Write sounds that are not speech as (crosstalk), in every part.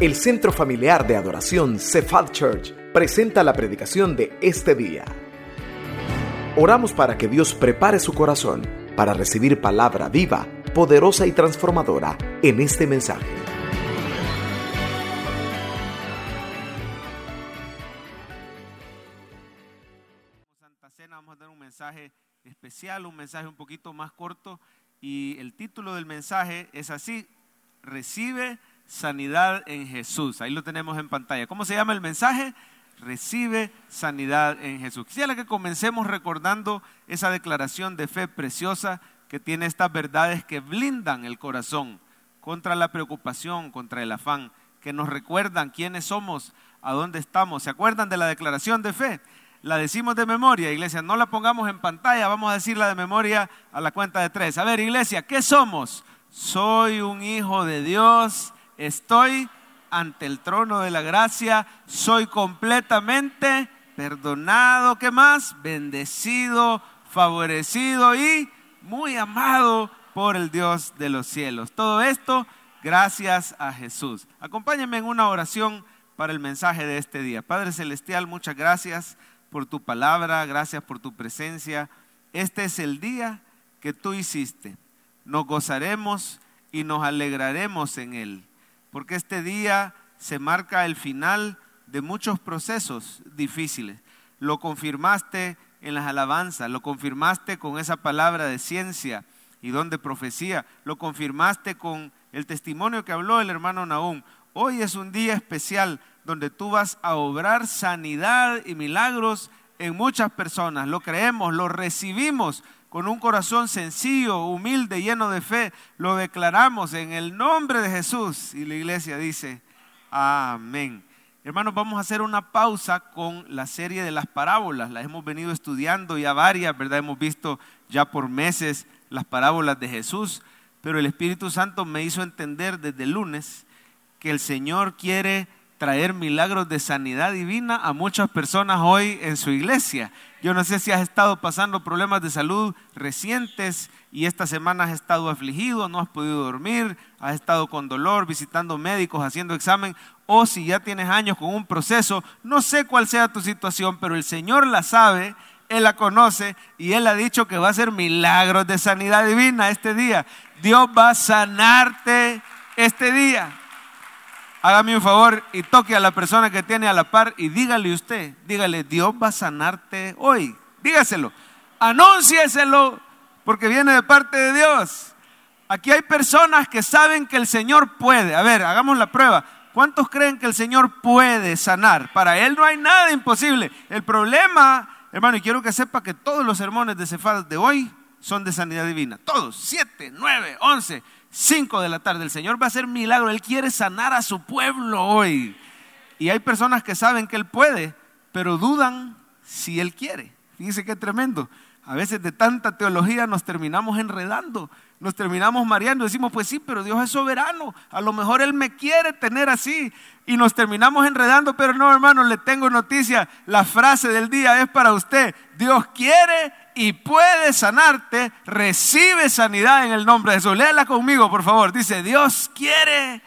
El Centro Familiar de Adoración Cephal Church presenta la predicación de este día. Oramos para que Dios prepare su corazón para recibir palabra viva, poderosa y transformadora en este mensaje. Santa Cena vamos a dar un mensaje especial, un mensaje un poquito más corto y el título del mensaje es así, recibe sanidad en Jesús. Ahí lo tenemos en pantalla. ¿Cómo se llama el mensaje? Recibe sanidad en Jesús. Quisiera que comencemos recordando esa declaración de fe preciosa que tiene estas verdades que blindan el corazón contra la preocupación, contra el afán, que nos recuerdan quiénes somos, a dónde estamos. ¿Se acuerdan de la declaración de fe? La decimos de memoria, iglesia, no la pongamos en pantalla, vamos a decirla de memoria a la cuenta de tres. A ver, iglesia, ¿qué somos? Soy un hijo de Dios, estoy ante el trono de la gracia, soy completamente perdonado, ¿qué más? Bendecido, favorecido y muy amado por el Dios de los cielos. Todo esto gracias a Jesús. Acompáñenme en una oración para el mensaje de este día. Padre Celestial, muchas gracias por tu palabra, gracias por tu presencia. Este es el día que tú hiciste. Nos gozaremos y nos alegraremos en él, porque este día se marca el final de muchos procesos difíciles. Lo confirmaste en las alabanzas, lo confirmaste con esa palabra de ciencia y don de profecía, lo confirmaste con el testimonio que habló el hermano Naúm. Hoy es un día especial donde tú vas a obrar sanidad y milagros en muchas personas. Lo creemos, lo recibimos con un corazón sencillo, humilde, lleno de fe. Lo declaramos en el nombre de Jesús. Y la iglesia dice, amén. Hermanos, vamos a hacer una pausa con la serie de las parábolas. Las hemos venido estudiando ya varias, ¿verdad? Hemos visto ya por meses las parábolas de Jesús, pero el Espíritu Santo me hizo entender desde el lunes que el Señor quiere traer milagros de sanidad divina a muchas personas hoy en su iglesia. Yo no sé si has estado pasando problemas de salud recientes y esta semana has estado afligido, no has podido dormir, has estado con dolor, visitando médicos, haciendo examen, o si ya tienes años con un proceso, no sé cuál sea tu situación, pero el Señor la sabe, Él la conoce y Él ha dicho que va a hacer milagros de sanidad divina este día. Dios va a sanarte este día hágame un favor y toque a la persona que tiene a la par y dígale usted, dígale, Dios va a sanarte hoy. Dígaselo, anúncieselo porque viene de parte de Dios. Aquí hay personas que saben que el Señor puede. A ver, hagamos la prueba. ¿Cuántos creen que el Señor puede sanar? Para Él no hay nada imposible. El problema, hermano, y quiero que sepa que todos los sermones de Cefal de hoy son de sanidad divina. Todos, siete, nueve, once. 5 de la tarde. El Señor va a hacer milagro. Él quiere sanar a su pueblo hoy. Y hay personas que saben que Él puede, pero dudan si Él quiere. Fíjense qué tremendo. A veces de tanta teología nos terminamos enredando, nos terminamos mareando. Decimos, pues sí, pero Dios es soberano. A lo mejor Él me quiere tener así. Y nos terminamos enredando, pero no, hermano, le tengo noticia. La frase del día es para usted. Dios quiere y puede sanarte, recibe sanidad en el nombre de Jesús. Léala conmigo, por favor. Dice, Dios quiere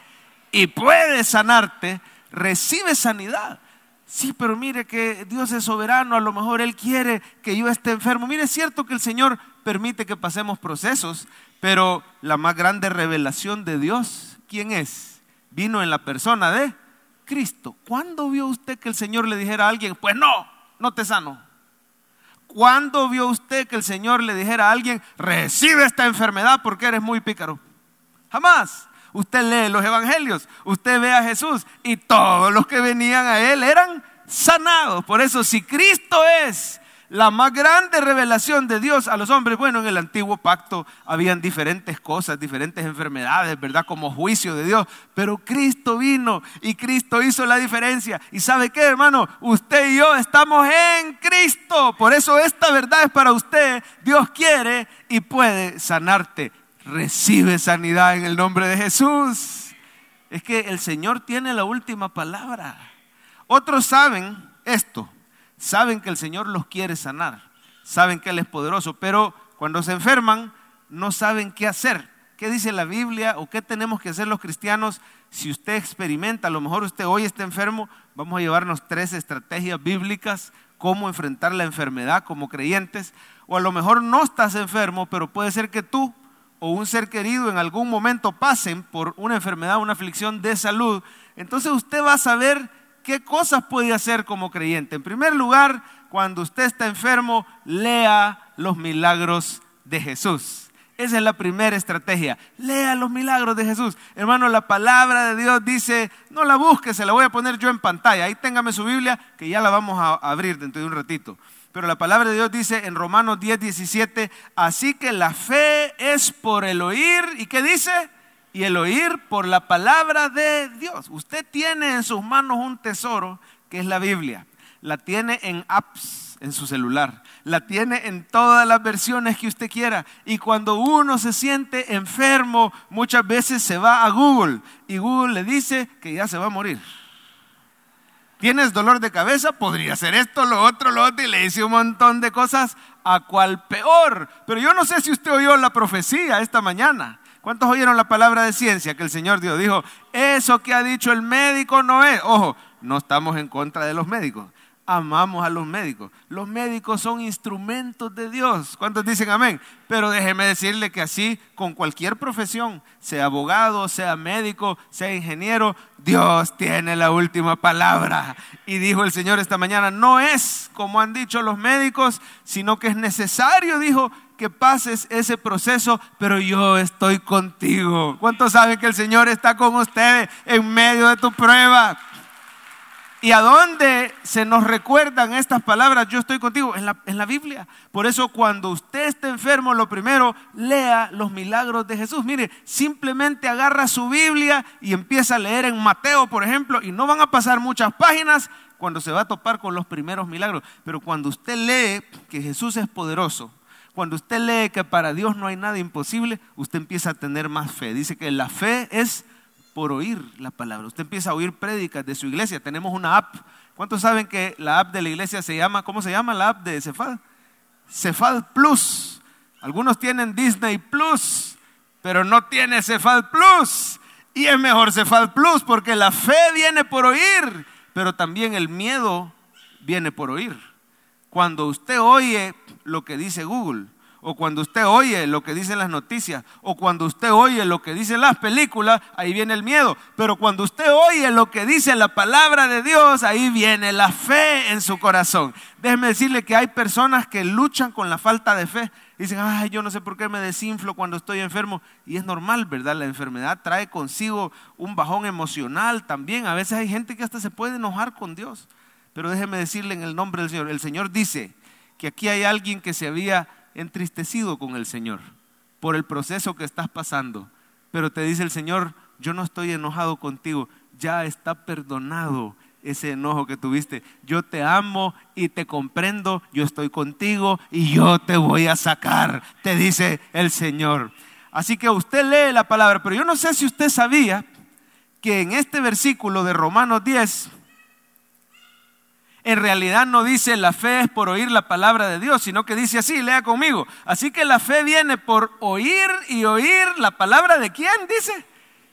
y puede sanarte, recibe sanidad. Sí, pero mire que Dios es soberano, a lo mejor Él quiere que yo esté enfermo. Mire, es cierto que el Señor permite que pasemos procesos, pero la más grande revelación de Dios, ¿quién es? Vino en la persona de Cristo. ¿Cuándo vio usted que el Señor le dijera a alguien, pues no, no te sano? ¿Cuándo vio usted que el Señor le dijera a alguien, recibe esta enfermedad porque eres muy pícaro? Jamás. Usted lee los evangelios, usted ve a Jesús y todos los que venían a Él eran sanados. Por eso si Cristo es la más grande revelación de Dios a los hombres. Bueno, en el antiguo pacto habían diferentes cosas, diferentes enfermedades, ¿verdad? Como juicio de Dios. Pero Cristo vino y Cristo hizo la diferencia. ¿Y sabe qué, hermano? Usted y yo estamos en Cristo. Por eso esta verdad es para usted. Dios quiere y puede sanarte. Recibe sanidad en el nombre de Jesús. Es que el Señor tiene la última palabra. Otros saben esto saben que el Señor los quiere sanar, saben que Él es poderoso, pero cuando se enferman no saben qué hacer. qué dice la Biblia o qué tenemos que hacer los cristianos si usted experimenta, a lo mejor usted hoy está enfermo, vamos a llevarnos tres estrategias bíblicas, cómo enfrentar la enfermedad como creyentes, o a lo mejor no estás enfermo, pero puede ser que tú o un ser querido en algún momento pasen por una enfermedad, una aflicción de salud, entonces usted va a saber qué cosas puede hacer como creyente. En primer lugar, cuando usted está enfermo, lea los milagros de Jesús. Esa es la primera estrategia. Lea los milagros de Jesús. Hermano, la palabra de Dios dice, no la busque, se la voy a poner yo en pantalla. Ahí téngame su Biblia, que ya la vamos a abrir dentro de un ratito. Pero la palabra de Dios dice en Romanos 10, 17, así que la fe es por el oír. ¿Y qué dice? Y el oír por la palabra de Dios. Usted tiene en sus manos un tesoro que es la Biblia. La tiene en apps en su celular. La tiene en todas las versiones que usted quiera. Y cuando uno se siente enfermo, muchas veces se va a Google y Google le dice que ya se va a morir. ¿Tienes dolor de cabeza? Podría ser esto, lo otro, lo otro. Y le dice un montón de cosas a cual peor. Pero yo no sé si usted oyó la profecía esta mañana. ¿Cuántos oyeron la palabra de ciencia que el Señor dio? Dijo, eso que ha dicho el médico no es. Ojo, no estamos en contra de los médicos amamos a los médicos. Los médicos son instrumentos de Dios. ¿Cuántos dicen amén? Pero déjeme decirle que así con cualquier profesión, sea abogado, sea médico, sea ingeniero, Dios tiene la última palabra. Y dijo el Señor esta mañana, no es como han dicho los médicos, sino que es necesario, dijo, que pases ese proceso, pero yo estoy contigo. ¿Cuántos saben que el Señor está con ustedes en medio de tu prueba? ¿Y a dónde se nos recuerdan estas palabras? Yo estoy contigo en la, Biblia. Por eso cuando usted esté enfermo, lo primero, lea los milagros de Jesús. Mire, simplemente agarra su Biblia y empieza a leer en Mateo, por ejemplo, y no van a pasar muchas páginas cuando se va a topar con los primeros milagros. Pero cuando usted lee que Jesús es poderoso, cuando usted lee que para Dios no hay nada imposible, usted empieza a tener más fe. Dice que la fe es por oír la palabra. Usted empieza a oír prédicas de su iglesia. Tenemos una app. ¿Cuántos saben que la app de la iglesia se llama, ¿cómo se llama la app de Cefad? Cefad Plus. Algunos tienen Disney Plus, pero no tiene Cefad Plus. Y es mejor Cefad Plus porque la fe viene por oír, pero también el miedo viene por oír. Cuando usted oye lo que dice Google, o cuando usted oye lo que dicen las noticias, o cuando usted oye lo que dicen las películas, ahí viene el miedo. Pero cuando usted oye lo que dice la palabra de Dios, ahí viene la fe en su corazón. Déjeme decirle que hay personas que luchan con la falta de fe. Dicen, ay, yo no sé por qué me desinflo cuando estoy enfermo. Y es normal, ¿verdad? La enfermedad trae consigo un bajón emocional también. A veces hay gente que hasta se puede enojar con Dios. Pero déjeme decirle en el nombre del Señor, el Señor dice que aquí hay alguien que se había entristecido con el Señor por el proceso que estás pasando. Pero te dice el Señor, yo no estoy enojado contigo, ya está perdonado ese enojo que tuviste. Yo te amo y te comprendo, yo estoy contigo y yo te voy a sacar, te dice el Señor. Así que usted lee la palabra, pero yo no sé si usted sabía que en este versículo de Romanos 10, en realidad no dice la fe es por oír la palabra de Dios, sino que dice así, lea conmigo. Así que la fe viene por oír y oír la palabra de quién, dice.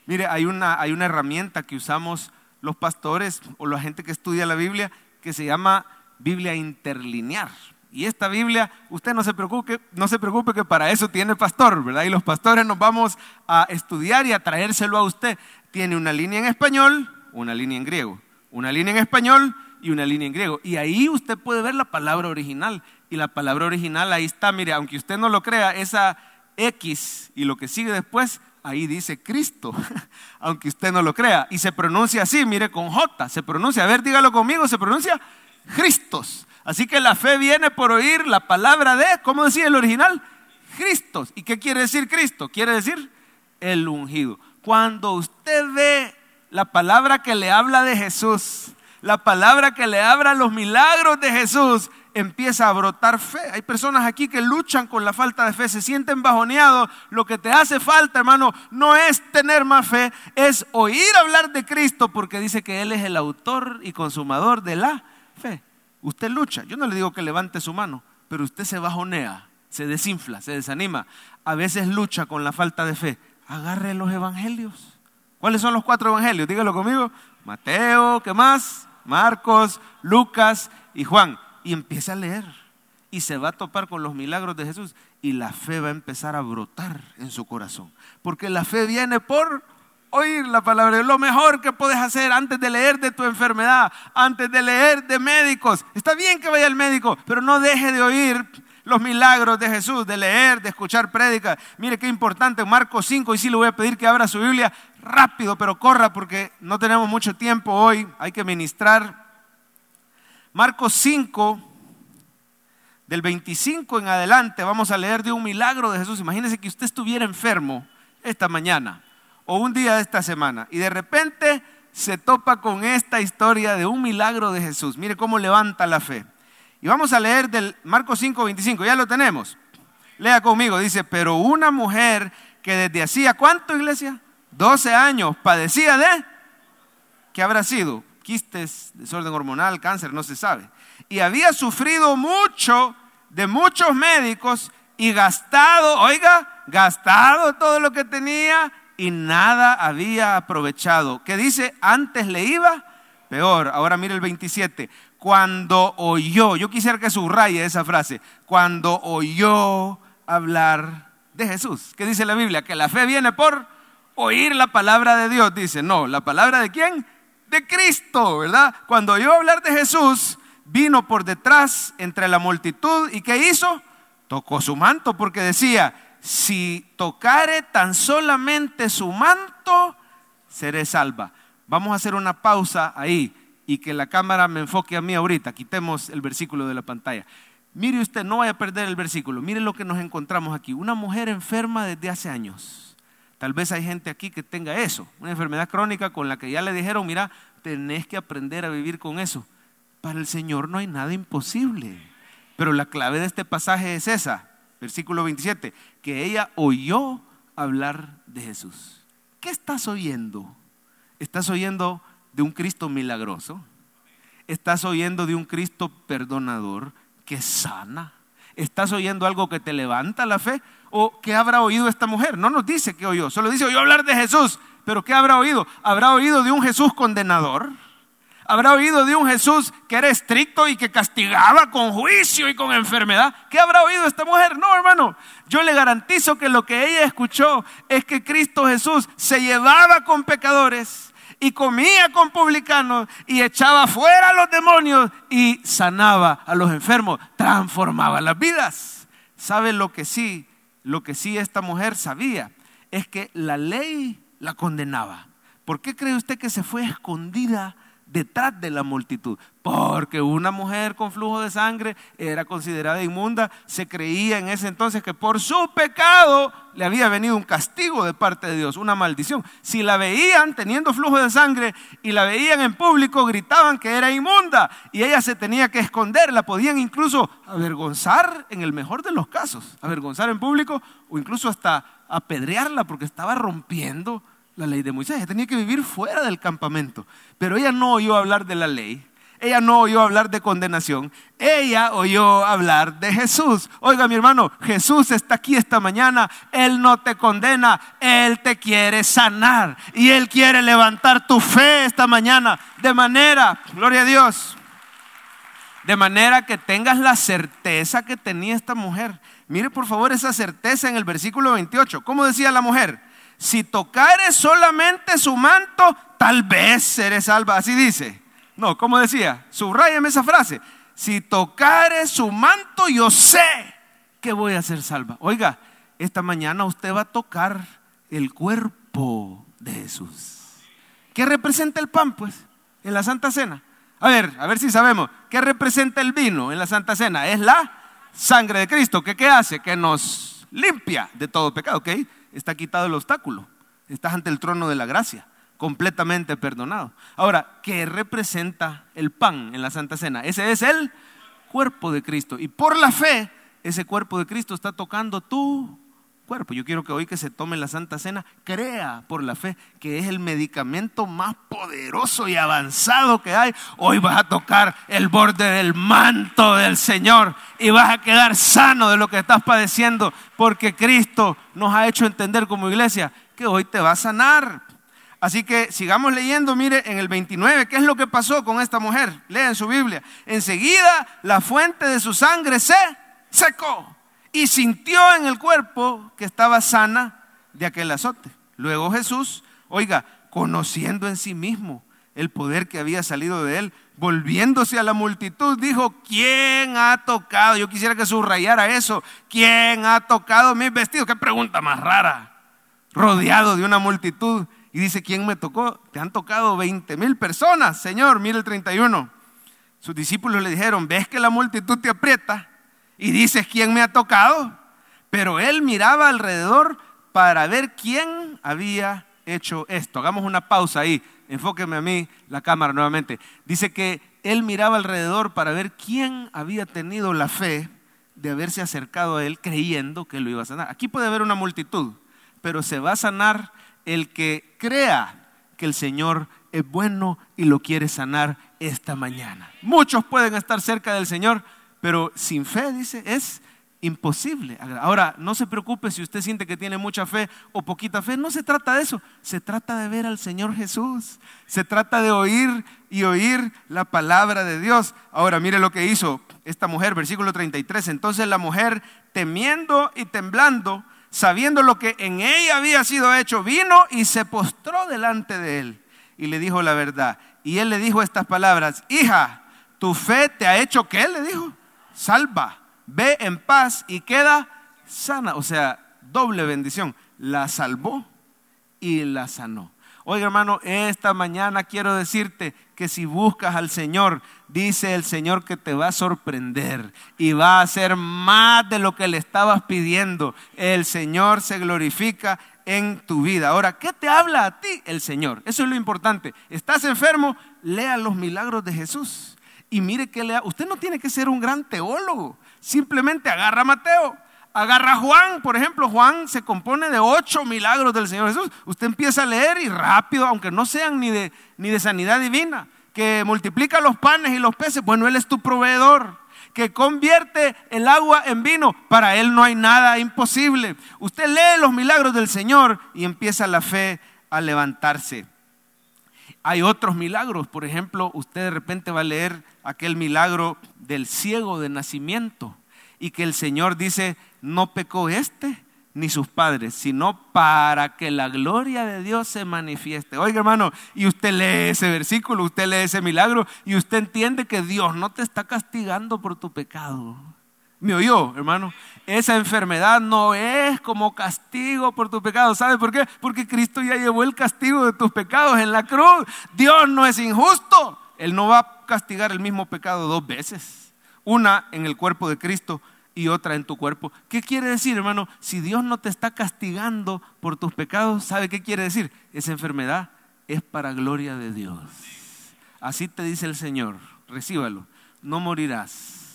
Mire, hay una, hay una herramienta que usamos los pastores o la gente que estudia la Biblia que se llama Biblia interlinear. Y esta Biblia, usted no se preocupe, no se preocupe que para eso tiene pastor, ¿verdad? Y los pastores nos vamos a estudiar y a traérselo a usted. Tiene una línea en español, una línea en griego, una línea en español y una línea en griego. Y ahí usted puede ver la palabra original. Y la palabra original ahí está, mire, aunque usted no lo crea, esa X y lo que sigue después, ahí dice Cristo, (laughs) aunque usted no lo crea. Y se pronuncia así, mire, con J, se pronuncia, a ver, dígalo conmigo, se pronuncia Cristos. Así que la fe viene por oír la palabra de, ¿cómo decía el original? Cristos. ¿Y qué quiere decir Cristo? Quiere decir el ungido. Cuando usted ve la palabra que le habla de Jesús, la palabra que le abra los milagros de Jesús, empieza a brotar fe. Hay personas aquí que luchan con la falta de fe, se sienten bajoneados. Lo que te hace falta, hermano, no es tener más fe, es oír hablar de Cristo porque dice que Él es el autor y consumador de la fe. Usted lucha. Yo no le digo que levante su mano, pero usted se bajonea, se desinfla, se desanima. A veces lucha con la falta de fe. agarre los evangelios. ¿Cuáles son los cuatro evangelios? Dígalo conmigo. Mateo, ¿qué más? Marcos, Lucas y Juan. Y empieza a leer. Y se va a topar con los milagros de Jesús. Y la fe va a empezar a brotar en su corazón. Porque la fe viene por oír la palabra. Lo mejor que puedes hacer antes de leer de tu enfermedad, antes de leer de médicos. Está bien que vaya al médico, pero no deje de oír los milagros de Jesús, de leer, de escuchar prédicas. Mire qué importante, Marcos 5, y sí le voy a pedir que abra su Biblia rápido, pero corra porque no tenemos mucho tiempo hoy, hay que ministrar. Marcos 5, del 25 en adelante, vamos a leer de un milagro de Jesús. Imagínese que usted estuviera enfermo esta mañana o un día de esta semana y de repente se topa con esta historia de un milagro de Jesús. Mire cómo levanta la fe. Y vamos a leer del Marcos 5, 25, ya lo tenemos. Lea conmigo, dice, pero una mujer que desde hacía, ¿cuánto iglesia? 12 años padecía de, ¿qué habrá sido? Quistes, desorden hormonal, cáncer, no se sabe. Y había sufrido mucho de muchos médicos y gastado, oiga, gastado todo lo que tenía y nada había aprovechado. ¿Qué dice? Antes le iba peor. Ahora mire el 27. Cuando oyó, yo quisiera que subraye esa frase, cuando oyó hablar de Jesús. ¿Qué dice la Biblia? Que la fe viene por oír la palabra de Dios. Dice, no, la palabra de quién? De Cristo, ¿verdad? Cuando oyó hablar de Jesús, vino por detrás entre la multitud y ¿qué hizo? Tocó su manto porque decía, si tocare tan solamente su manto, seré salva. Vamos a hacer una pausa ahí y que la cámara me enfoque a mí ahorita. Quitemos el versículo de la pantalla. Mire usted, no vaya a perder el versículo. Mire lo que nos encontramos aquí. Una mujer enferma desde hace años. Tal vez hay gente aquí que tenga eso, una enfermedad crónica con la que ya le dijeron, mira, tenés que aprender a vivir con eso. Para el Señor no hay nada imposible. Pero la clave de este pasaje es esa, versículo 27, que ella oyó hablar de Jesús. ¿Qué estás oyendo? ¿Estás oyendo de un Cristo milagroso? ¿Estás oyendo de un Cristo perdonador que sana? ¿Estás oyendo algo que te levanta la fe? ¿O qué habrá oído esta mujer? No nos dice que oyó, solo dice oyó hablar de Jesús. Pero ¿qué habrá oído? ¿Habrá oído de un Jesús condenador? ¿Habrá oído de un Jesús que era estricto y que castigaba con juicio y con enfermedad? ¿Qué habrá oído esta mujer? No, hermano. Yo le garantizo que lo que ella escuchó es que Cristo Jesús se llevaba con pecadores y comía con publicanos y echaba fuera a los demonios y sanaba a los enfermos, transformaba las vidas. ¿Sabe lo que sí? Lo que sí esta mujer sabía es que la ley la condenaba. ¿Por qué cree usted que se fue escondida detrás de la multitud, porque una mujer con flujo de sangre era considerada inmunda, se creía en ese entonces que por su pecado le había venido un castigo de parte de Dios, una maldición. Si la veían teniendo flujo de sangre y la veían en público, gritaban que era inmunda y ella se tenía que esconder, la podían incluso avergonzar en el mejor de los casos, avergonzar en público o incluso hasta apedrearla porque estaba rompiendo la ley de Moisés. Ella tenía que vivir fuera del campamento. Pero ella no oyó hablar de la ley. Ella no oyó hablar de condenación. Ella oyó hablar de Jesús. Oiga, mi hermano, Jesús está aquí esta mañana. Él no te condena. Él te quiere sanar. Y Él quiere levantar tu fe esta mañana. De manera, gloria a Dios. De manera que tengas la certeza que tenía esta mujer. Mire por favor esa certeza en el versículo 28. ¿Cómo decía la mujer? Si tocares solamente su manto, tal vez seré salva. Así dice. No, como decía, subrayame esa frase. Si tocares su manto, yo sé que voy a ser salva. Oiga, esta mañana usted va a tocar el cuerpo de Jesús. ¿Qué representa el pan, pues, en la Santa Cena? A ver, a ver si sabemos. ¿Qué representa el vino en la Santa Cena? Es la sangre de Cristo. ¿Qué, qué hace? Que nos limpia de todo pecado, ¿ok? Está quitado el obstáculo. Estás ante el trono de la gracia, completamente perdonado. Ahora, ¿qué representa el pan en la Santa Cena? Ese es el cuerpo de Cristo. Y por la fe, ese cuerpo de Cristo está tocando tu cuerpo. Yo quiero que hoy que se tome la Santa Cena, crea por la fe que es el medicamento más poderoso y avanzado que hay. Hoy vas a tocar el borde del manto del Señor y vas a quedar sano de lo que estás padeciendo porque Cristo nos ha hecho entender como iglesia que hoy te va a sanar. Así que sigamos leyendo, mire, en el 29, ¿qué es lo que pasó con esta mujer? Lea en su Biblia. Enseguida la fuente de su sangre se secó y sintió en el cuerpo que estaba sana de aquel azote. Luego Jesús, oiga, conociendo en sí mismo el poder que había salido de él, volviéndose a la multitud, dijo, ¿quién ha tocado? Yo quisiera que subrayara eso. ¿Quién ha tocado mis vestidos? Qué pregunta más rara. Rodeado de una multitud. Y dice, ¿quién me tocó? Te han tocado 20 mil personas, Señor. Mire el 31. Sus discípulos le dijeron, ¿ves que la multitud te aprieta? Y dices, ¿quién me ha tocado? Pero él miraba alrededor para ver quién había hecho esto. Hagamos una pausa ahí. Enfóqueme a mí la cámara nuevamente. Dice que él miraba alrededor para ver quién había tenido la fe de haberse acercado a él creyendo que lo iba a sanar. Aquí puede haber una multitud, pero se va a sanar el que crea que el Señor es bueno y lo quiere sanar esta mañana. Muchos pueden estar cerca del Señor, pero sin fe, dice, es imposible. Ahora, no se preocupe si usted siente que tiene mucha fe o poquita fe, no se trata de eso, se trata de ver al Señor Jesús, se trata de oír y oír la palabra de Dios. Ahora, mire lo que hizo esta mujer, versículo 33, entonces la mujer temiendo y temblando, sabiendo lo que en ella había sido hecho, vino y se postró delante de él y le dijo la verdad. Y él le dijo estas palabras, hija, tu fe te ha hecho qué, le dijo, salva, ve en paz y queda sana. O sea, doble bendición. La salvó y la sanó. Oiga hermano, esta mañana quiero decirte que si buscas al Señor, dice el Señor que te va a sorprender y va a hacer más de lo que le estabas pidiendo. El Señor se glorifica en tu vida. Ahora, ¿qué te habla a ti el Señor? Eso es lo importante. ¿Estás enfermo? Lea los milagros de Jesús. Y mire que lea. Usted no tiene que ser un gran teólogo. Simplemente agarra a Mateo Agarra a Juan, por ejemplo, Juan se compone de ocho milagros del Señor Jesús. Usted empieza a leer y rápido, aunque no sean ni de, ni de sanidad divina, que multiplica los panes y los peces, bueno, Él es tu proveedor que convierte el agua en vino. Para Él no hay nada imposible. Usted lee los milagros del Señor y empieza la fe a levantarse. Hay otros milagros, por ejemplo, usted de repente va a leer aquel milagro del ciego de nacimiento y que el Señor dice, no pecó este ni sus padres, sino para que la gloria de Dios se manifieste. Oiga hermano, y usted lee ese versículo, usted lee ese milagro y usted entiende que Dios no te está castigando por tu pecado. ¿Me oyó, hermano? Esa enfermedad no es como castigo por tu pecado. ¿Sabe por qué? Porque Cristo ya llevó el castigo de tus pecados en la cruz. Dios no es injusto. Él no va a castigar el mismo pecado dos veces. Una en el cuerpo de Cristo y otra en tu cuerpo. ¿Qué quiere decir, hermano? Si Dios no te está castigando por tus pecados, ¿sabe qué quiere decir? Esa enfermedad es para gloria de Dios. Así te dice el Señor, recíbalo. No morirás,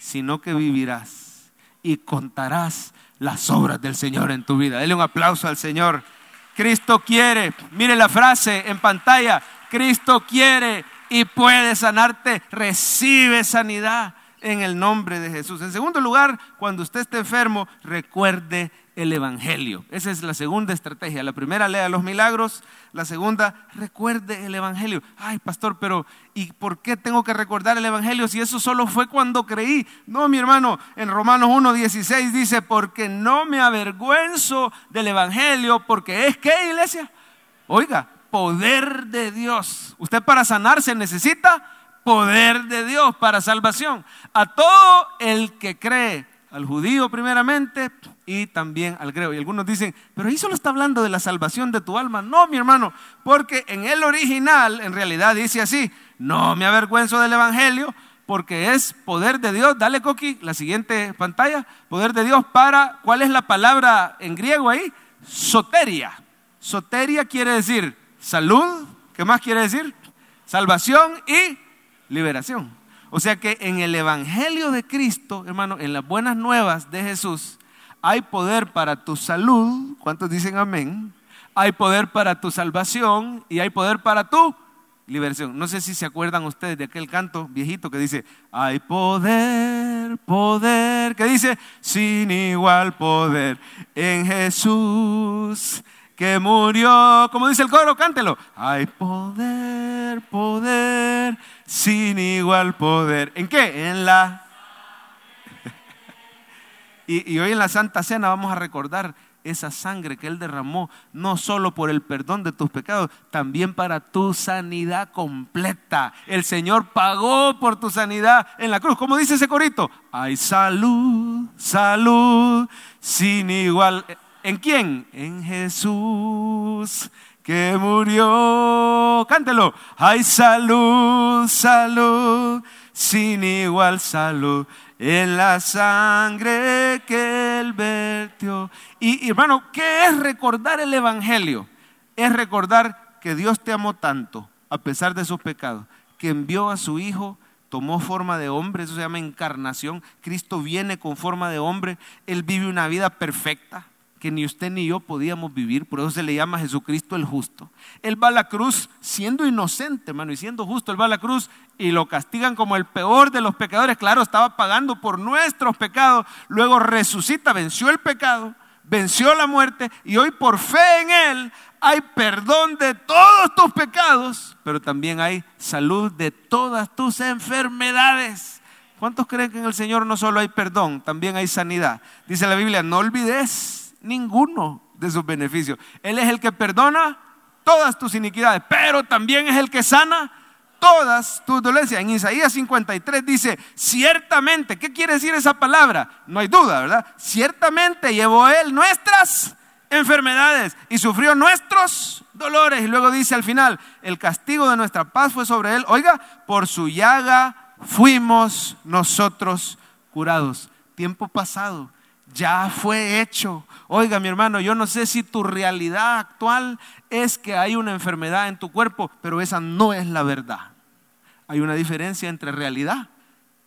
sino que vivirás y contarás las obras del Señor en tu vida. Dele un aplauso al Señor. Cristo quiere, mire la frase en pantalla, Cristo quiere y puede sanarte, recibe sanidad en el nombre de Jesús. En segundo lugar, cuando usted esté enfermo, recuerde el Evangelio. Esa es la segunda estrategia. La primera, lea los milagros. La segunda, recuerde el Evangelio. Ay, pastor, pero ¿y por qué tengo que recordar el Evangelio si eso solo fue cuando creí? No, mi hermano, en Romanos 1.16 dice, porque no me avergüenzo del Evangelio, porque es que, iglesia, oiga, poder de Dios. Usted para sanarse necesita poder de Dios para salvación a todo el que cree, al judío primeramente y también al griego. Y algunos dicen, pero ahí solo está hablando de la salvación de tu alma. No, mi hermano, porque en el original en realidad dice así, no me avergüenzo del Evangelio porque es poder de Dios. Dale, Coqui, la siguiente pantalla. Poder de Dios para, ¿cuál es la palabra en griego ahí? Soteria. Soteria quiere decir salud. ¿Qué más quiere decir? Salvación y liberación. O sea que en el Evangelio de Cristo, hermano, en las buenas nuevas de Jesús, hay poder para tu salud. ¿Cuántos dicen amén? Hay poder para tu salvación y hay poder para tu liberación. No sé si se acuerdan ustedes de aquel canto viejito que dice, hay poder, poder, que dice, sin igual poder en Jesús que murió. Como dice el coro, cántelo. Hay poder, poder, sin igual poder. ¿En qué? En la... y, hoy en la Santa Cena vamos a recordar esa sangre que Él derramó, no solo por el perdón de tus pecados, también para tu sanidad completa. El Señor pagó por tu sanidad en la cruz. ¿Cómo dice ese corito? Hay salud, salud, sin igual. ¿En quién? En Jesús que murió. Cántelo. Hay salud, salud, sin igual salud en la sangre que él vertió. Y, hermano, ¿qué es recordar el Evangelio? Es recordar que Dios te amó tanto, a pesar de sus pecados, que envió a su Hijo, tomó forma de hombre, eso se llama encarnación. Cristo viene con forma de hombre, Él vive una vida perfecta que ni usted ni yo podíamos vivir, por eso se le llama Jesucristo el justo. Él va a la cruz siendo inocente, hermano, y siendo justo, Él va a la cruz y lo castigan como el peor de los pecadores. Claro, estaba pagando por nuestros pecados, luego resucita, venció el pecado, venció la muerte y hoy por fe en Él hay perdón de todos tus pecados, pero también hay salud de todas tus enfermedades. ¿Cuántos creen que en el Señor no solo hay perdón, también hay sanidad? Dice la Biblia, no olvides ninguno de sus beneficios. Él es el que perdona todas tus iniquidades, pero también es el que sana todas tus dolencias. En Isaías 53 dice, ciertamente, ¿qué quiere decir esa palabra? No hay duda, ¿verdad? Ciertamente llevó Él nuestras enfermedades y sufrió nuestros dolores. Y luego dice al final, el castigo de nuestra paz fue sobre Él. Oiga, por su llaga fuimos nosotros curados. Tiempo pasado ya fue hecho. Oiga, mi hermano, yo no sé si tu realidad actual es que hay una enfermedad en tu cuerpo, pero esa no es la verdad. Hay una diferencia entre realidad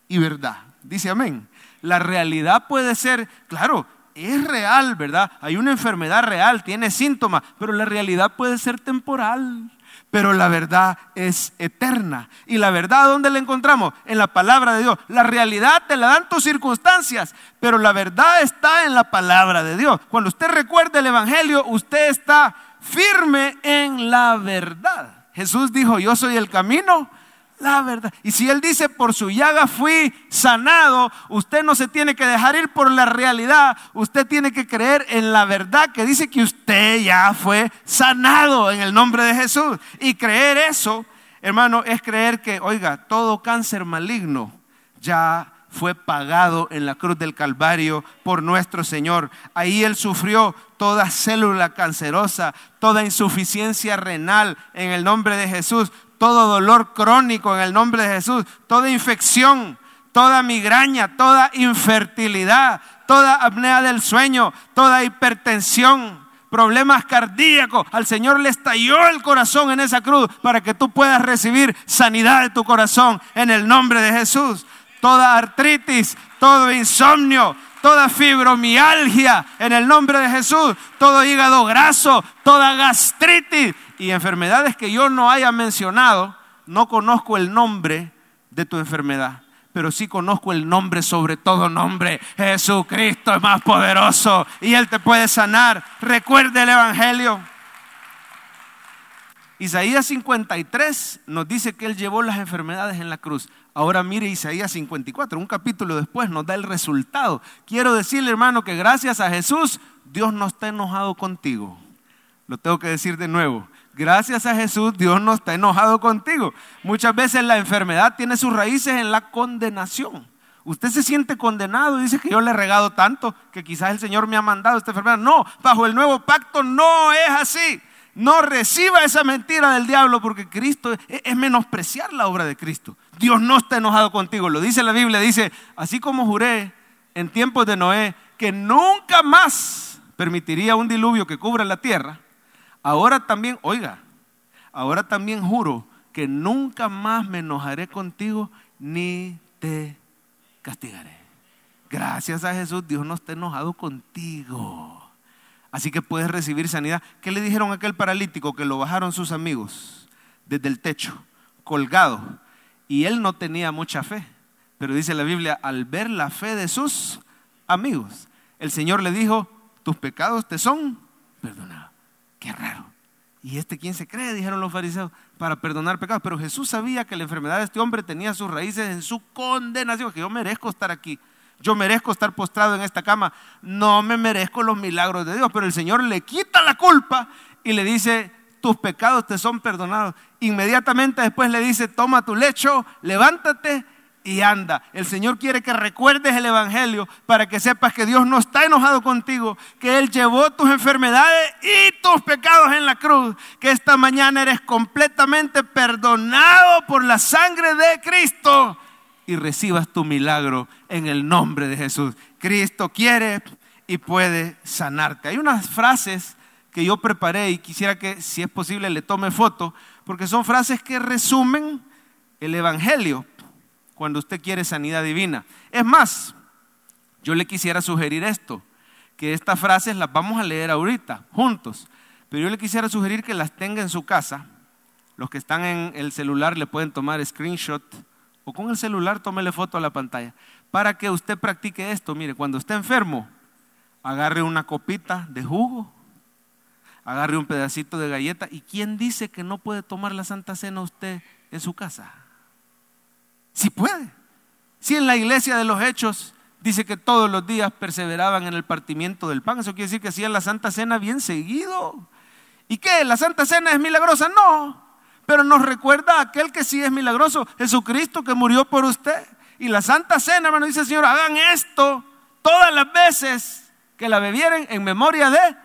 y verdad. Dice amén. La realidad puede ser, claro, es real, ¿verdad? Hay una enfermedad real, tiene síntomas, pero la realidad puede ser temporal pero la verdad es eterna. ¿Y la verdad dónde la encontramos? En la palabra de Dios. La realidad te la dan tus circunstancias, pero la verdad está en la palabra de Dios. Cuando usted recuerda el Evangelio, usted está firme en la verdad. Jesús dijo, yo soy el camino, la verdad. Y si Él dice, por su llaga fui sanado, usted no se tiene que dejar ir por la realidad, usted tiene que creer en la verdad que dice que usted ya fue sanado en el nombre de Jesús. Y creer eso, hermano, es creer que, oiga, todo cáncer maligno ya fue pagado en la cruz del Calvario por nuestro Señor. Ahí Él sufrió toda célula cancerosa, toda insuficiencia renal en el nombre de Jesús, todo dolor crónico en el nombre de Jesús, toda infección, toda migraña, toda infertilidad, toda apnea del sueño, toda hipertensión, problemas cardíacos. Al Señor le estalló el corazón en esa cruz para que tú puedas recibir sanidad de tu corazón en el nombre de Jesús. Toda artritis, todo insomnio, toda fibromialgia en el nombre de Jesús, todo hígado graso, toda gastritis, y enfermedades que yo no haya mencionado, no conozco el nombre de tu enfermedad, pero sí conozco el nombre sobre todo nombre. Jesucristo es más poderoso y Él te puede sanar. Recuerde el Evangelio. Isaías 53 nos dice que Él llevó las enfermedades en la cruz. Ahora mire Isaías 54, un capítulo después nos da el resultado. Quiero decirle hermano que gracias a Jesús Dios no está enojado contigo. Lo tengo que decir de nuevo. Gracias a Jesús, Dios no está enojado contigo. Muchas veces la enfermedad tiene sus raíces en la condenación. Usted se siente condenado y dice que yo le he regado tanto que quizás el Señor me ha mandado esta enfermedad. No, bajo el nuevo pacto no es así. No reciba esa mentira del diablo porque Cristo es menospreciar la obra de Cristo. Dios no está enojado contigo. Lo dice la Biblia, dice, así como juré en tiempos de Noé que nunca más permitiría un diluvio que cubra la tierra, Ahora también, oiga, ahora también juro que nunca más me enojaré contigo ni te castigaré. Gracias a Jesús, Dios no está enojado contigo. Así que puedes recibir sanidad. ¿Qué le dijeron a aquel paralítico que lo bajaron sus amigos desde el techo, colgado? Y él no tenía mucha fe. Pero dice la Biblia, al ver la fe de sus amigos, el Señor le dijo, tus pecados te son perdonados. qué raro. ¿Y este quién se cree? Dijeron los fariseos, para perdonar pecados. Pero Jesús sabía que la enfermedad de este hombre tenía sus raíces en su condenación, que yo merezco estar aquí. Yo merezco estar postrado en esta cama. No me merezco los milagros de Dios. Pero el Señor le quita la culpa y le dice, tus pecados te son perdonados. Inmediatamente después le dice, toma tu lecho, levántate y anda. El Señor quiere que recuerdes el Evangelio para que sepas que Dios no está enojado contigo, que Él llevó tus enfermedades y tus pecados en la cruz, que esta mañana eres completamente perdonado por la sangre de Cristo y recibas tu milagro en el nombre de Jesús. Cristo quiere y puede sanarte. Hay unas frases que yo preparé y quisiera que si es posible le tome foto, porque son frases que resumen el Evangelio cuando usted quiere sanidad divina. Es más, yo le quisiera sugerir esto, que estas frases las vamos a leer ahorita, juntos, pero yo le quisiera sugerir que las tenga en su casa. Los que están en el celular le pueden tomar screenshot o con el celular tómele foto a la pantalla para que usted practique esto. Mire, cuando esté enfermo, agarre una copita de jugo, agarre un pedacito de galleta. ¿Y quién dice que no puede tomar la Santa Cena usted en su casa? Si puede. Si en la iglesia de los hechos dice que todos los días perseveraban en el partimiento del pan, eso quiere decir que hacían la Santa Cena bien seguido. ¿Y qué? ¿La Santa Cena es milagrosa? No. Pero nos recuerda aquel que sí es milagroso, Jesucristo que murió por usted. Y la Santa Cena, hermano, dice Señor, hagan esto todas las veces que la bebieren en memoria de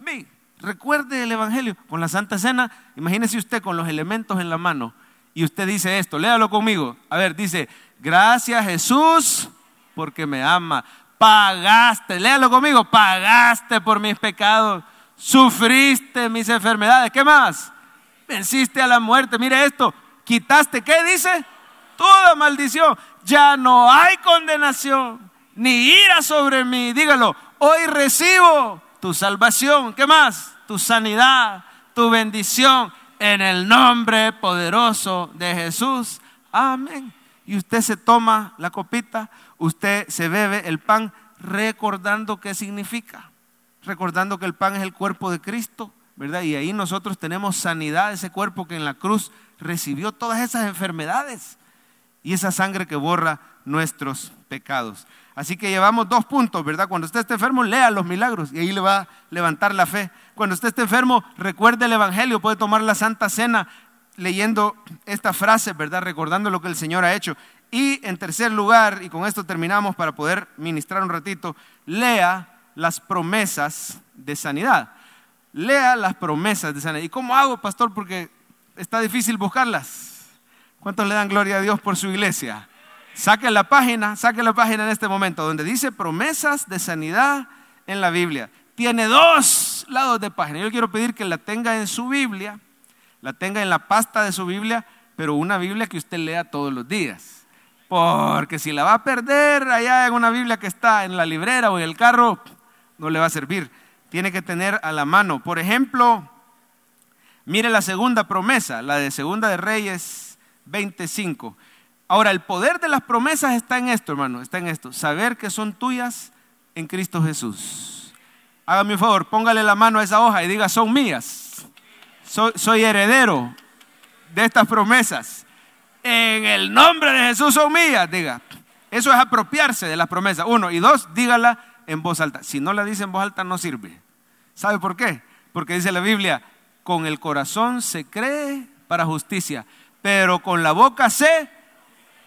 mí. Recuerde el Evangelio. Con la Santa Cena, imagínese usted con los elementos en la mano y usted dice esto, léalo conmigo. A ver, dice, gracias Jesús porque me ama. Pagaste, léalo conmigo, pagaste por mis pecados, sufriste mis enfermedades. ¿Qué más? Venciste a la muerte. Mire esto, quitaste, ¿qué dice? Toda maldición. Ya no hay condenación, ni ira sobre mí. Dígalo, hoy recibo tu salvación. ¿Qué más? Tu sanidad, tu bendición en el nombre poderoso de Jesús. Amén. Y usted se toma la copita, usted se bebe el pan recordando qué significa, recordando que el pan es el cuerpo de Cristo, ¿verdad? Y ahí nosotros tenemos sanidad, ese cuerpo que en la cruz recibió todas esas enfermedades y esa sangre que borra nuestros pecados. Así que llevamos dos puntos, ¿verdad? Cuando usted esté enfermo, lea los milagros y ahí le va a levantar la fe. Cuando usted esté enfermo, recuerde el Evangelio, puede tomar la Santa Cena leyendo esta frase, ¿verdad? Recordando lo que el Señor ha hecho. Y en tercer lugar, y con esto terminamos para poder ministrar un ratito, lea las promesas de sanidad. Lea las promesas de sanidad. ¿Y cómo hago, pastor? Porque está difícil buscarlas. ¿Cuántos le dan gloria a Dios por su iglesia? Saque la página, saque la página en este momento, donde dice promesas de sanidad en la Biblia. Tiene dos lados de página. Yo quiero pedir que la tenga en su Biblia, la tenga en la pasta de su Biblia, pero una Biblia que usted lea todos los días. Porque si la va a perder allá en una Biblia que está en la librera o en el carro, no le va a servir. Tiene que tener a la mano. Por ejemplo, mire la segunda promesa, la de Segunda de Reyes 25. Ahora, el poder de las promesas está en esto, hermano, está en esto. Saber que son tuyas en Cristo Jesús. Hágame un favor, póngale la mano a esa hoja y diga, son mías. Soy, soy heredero de estas promesas. En el nombre de Jesús son mías, diga. Eso es apropiarse de las promesas. Uno. Y dos, dígala en voz alta. Si no la dice en voz alta, no sirve. ¿Sabe por qué? Porque dice la Biblia, con el corazón se cree para justicia, pero con la boca se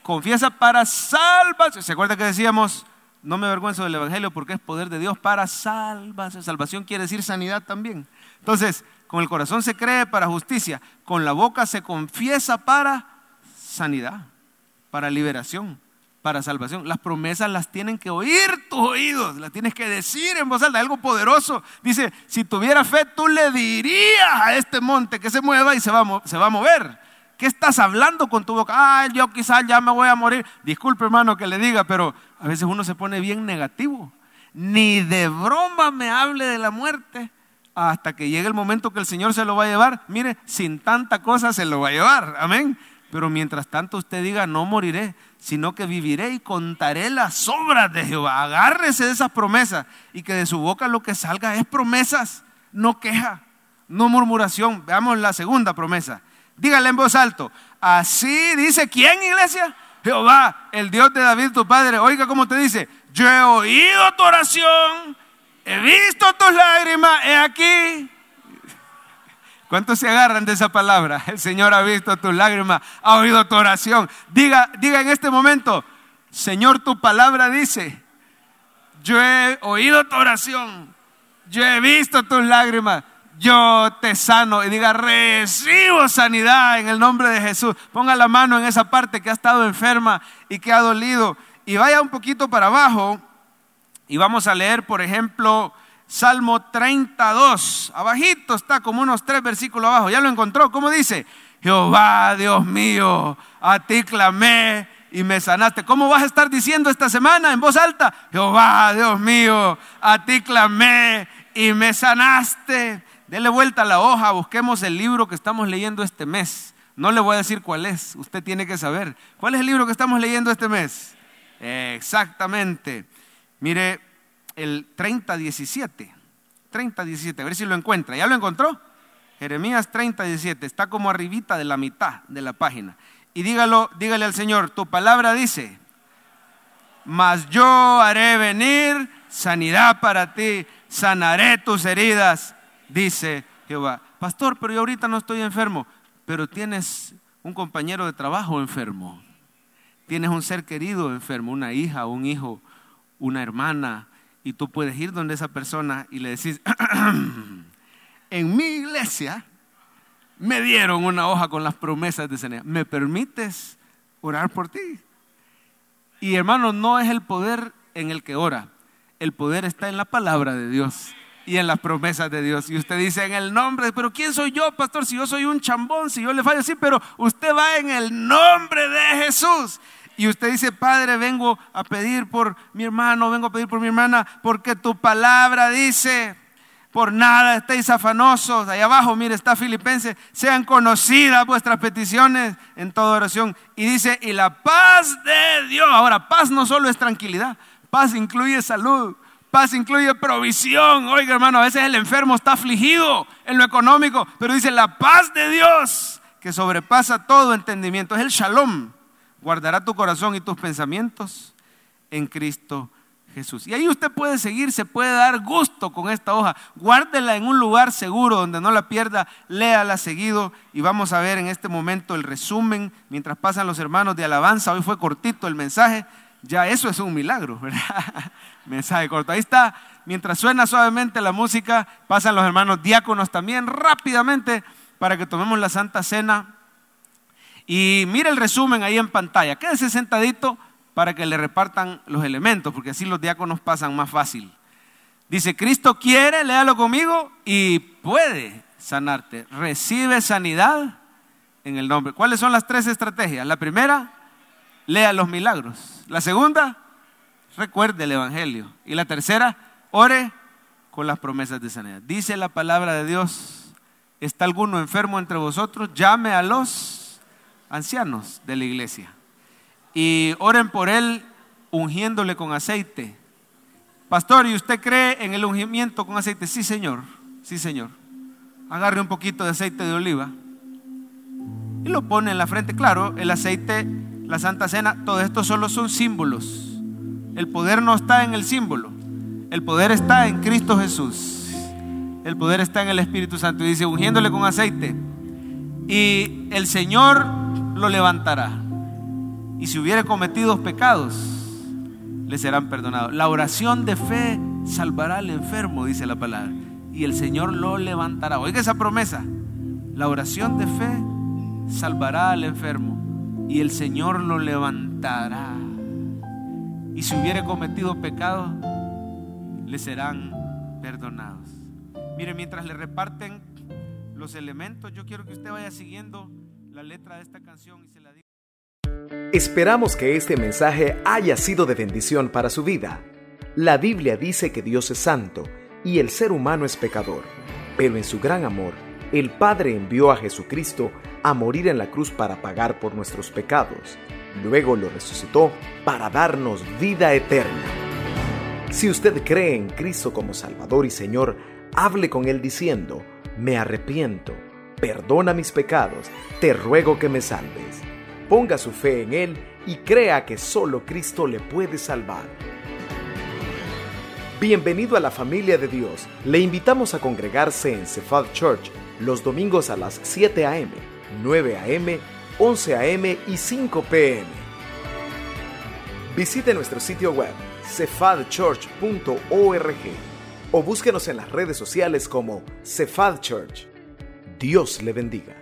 confiesa para salvación. ¿Se acuerda que decíamos, no me avergüenzo del Evangelio porque es poder de Dios para salvación? Salvación quiere decir sanidad también. Entonces, con el corazón se cree para justicia, con la boca se confiesa para sanidad, para liberación, para salvación. Las promesas las tienen que oír tus oídos, las tienes que decir en voz alta, algo poderoso. Dice, si tuviera fe, tú le dirías a este monte que se mueva y se va, se va a mover. ¿Qué estás hablando con tu boca? Ah, yo quizás ya me voy a morir. Disculpe hermano que le diga, pero a veces uno se pone bien negativo. Ni de broma me hable de la muerte hasta que llegue el momento que el Señor se lo va a llevar. Mire, sin tanta cosa se lo va a llevar. Amén. Pero mientras tanto usted diga, no moriré, sino que viviré y contaré las obras de Jehová. Agárrese de esas promesas y que de su boca lo que salga es promesas, no queja no murmuración. Veamos la segunda promesa. Dígale en voz alto. Así dice quién, iglesia? Jehová, el Dios de David, tu padre. Oiga cómo te dice. Yo he oído tu oración, he visto tus lágrimas, he aquí. ¿Cuántos se agarran de esa palabra? El Señor ha visto tus lágrimas, ha oído tu oración. Diga, diga en este momento, Señor, tu palabra dice, yo he oído tu oración, yo he visto tus lágrimas, yo te sano. Y diga, recibo sanidad en el nombre de Jesús. Ponga la mano en esa parte que ha estado enferma y que ha dolido. Y vaya un poquito para abajo y vamos a leer, por ejemplo, Salmo 32. Abajito está como unos tres versículos abajo. ¿Ya lo encontró? ¿Cómo dice? Jehová, Dios mío, a ti clamé y me sanaste. ¿Cómo vas a estar diciendo esta semana en voz alta? Jehová, Dios mío, a ti clamé y me sanaste. Dele vuelta a la hoja, busquemos el libro que estamos leyendo este mes. No le voy a decir cuál es, usted tiene que saber. ¿Cuál es el libro que estamos leyendo este mes? exactamente. Mire, el 3017. 3017, a ver si lo encuentra. ¿Ya lo encontró? Jeremías 3017, está como arribita de la mitad de la página. Y dígalo, dígale al Señor, tu palabra dice, mas yo haré venir sanidad para ti, sanaré tus heridas, dice Jehová. Pastor, pero yo ahorita no estoy enfermo, pero tienes un compañero de trabajo enfermo, tienes un ser querido enfermo, una hija, un hijo, una hermana, y tú puedes ir donde esa persona y le decís, (clears throat) en mi iglesia me dieron una hoja con las promesas de sanidad. ¿Me permites orar por ti? Y hermano, no es el poder en el que ora. El poder está en la palabra de Dios y en las promesas de Dios. Y usted dice en el nombre, pero ¿quién soy yo, pastor? Si yo soy un chambón, si yo le fallo así, pero usted va en el nombre de Jesús. Y usted dice, Padre, vengo a pedir por mi hermano, vengo a pedir por mi hermana, porque tu palabra dice, por nada estéis afanosos. Ahí abajo, mire, está Filipenses. Sean conocidas vuestras peticiones en toda oración. Y dice, y la paz de Dios. Ahora, paz no solo es tranquilidad, paz incluye salud. Paz incluye provisión. Oiga, hermano, a veces el enfermo está afligido en lo económico, pero dice la paz de Dios que sobrepasa todo entendimiento. Es el shalom. Guardará tu corazón y tus pensamientos en Cristo Jesús. Y ahí usted puede seguir, se puede dar gusto con esta hoja. Guárdela en un lugar seguro donde no la pierda, léala seguido y vamos a ver en este momento el resumen mientras pasan los hermanos de alabanza. Hoy fue cortito el mensaje, ya eso es un milagro, ¿verdad? (laughs) mensaje corto. Ahí está, mientras suena suavemente la música, pasan los hermanos diáconos también rápidamente para que tomemos la Santa Cena. Y mire el resumen ahí en pantalla. Quédese sentadito para que le repartan los elementos, porque así los diáconos pasan más fácil. Dice, Cristo quiere, léalo conmigo, y puede sanarte. Recibe sanidad en el nombre. ¿Cuáles son las tres estrategias? La primera, lea los milagros. La segunda, recuerde el Evangelio. Y la tercera, ore con las promesas de sanidad. Dice la palabra de Dios, ¿está alguno enfermo entre vosotros? Llame a los ancianos de la iglesia y oren por él ungiéndole con aceite. Pastor, ¿y usted cree en el ungimiento con aceite? Sí, Señor, sí, Señor. Agarre un poquito de aceite de oliva y lo pone en la frente. Claro, el aceite, la Santa Cena, todo esto solo son símbolos. El poder no está en el símbolo, el poder está en Cristo Jesús. El poder está en el Espíritu Santo. Y dice, ungiéndole con aceite. Y el Señor lo levantará y si hubiera cometido pecados, le serán perdonados. La oración de fe salvará al enfermo, dice la palabra, y el Señor lo levantará. Oiga esa promesa. La oración de fe salvará al enfermo y el Señor lo levantará. Y si hubiera cometido pecado, le serán perdonados. Mire, mientras le reparten los elementos, yo quiero que usted vaya siguiendo la letra de esta canción y se la. Esperamos que este mensaje haya sido de bendición para su vida. La Biblia dice que Dios es santo y el ser humano es pecador, pero en su gran amor, el Padre envió a Jesucristo a morir en la cruz para pagar por nuestros pecados. Luego lo resucitó para darnos vida eterna. Si usted cree en Cristo como Salvador y Señor, hable con Él diciendo, me arrepiento, perdona mis pecados, te ruego que me salves. Ponga su fe en Él y crea que solo Cristo le puede salvar. Bienvenido a la familia de Dios. Le invitamos a congregarse en Cephal Church los domingos a las 7 a.m., 9 a.m., 11 a.m. y 5 p.m. Visite nuestro sitio web cefadchurch.org o búsquenos en las redes sociales como Cephal Church. Dios le bendiga.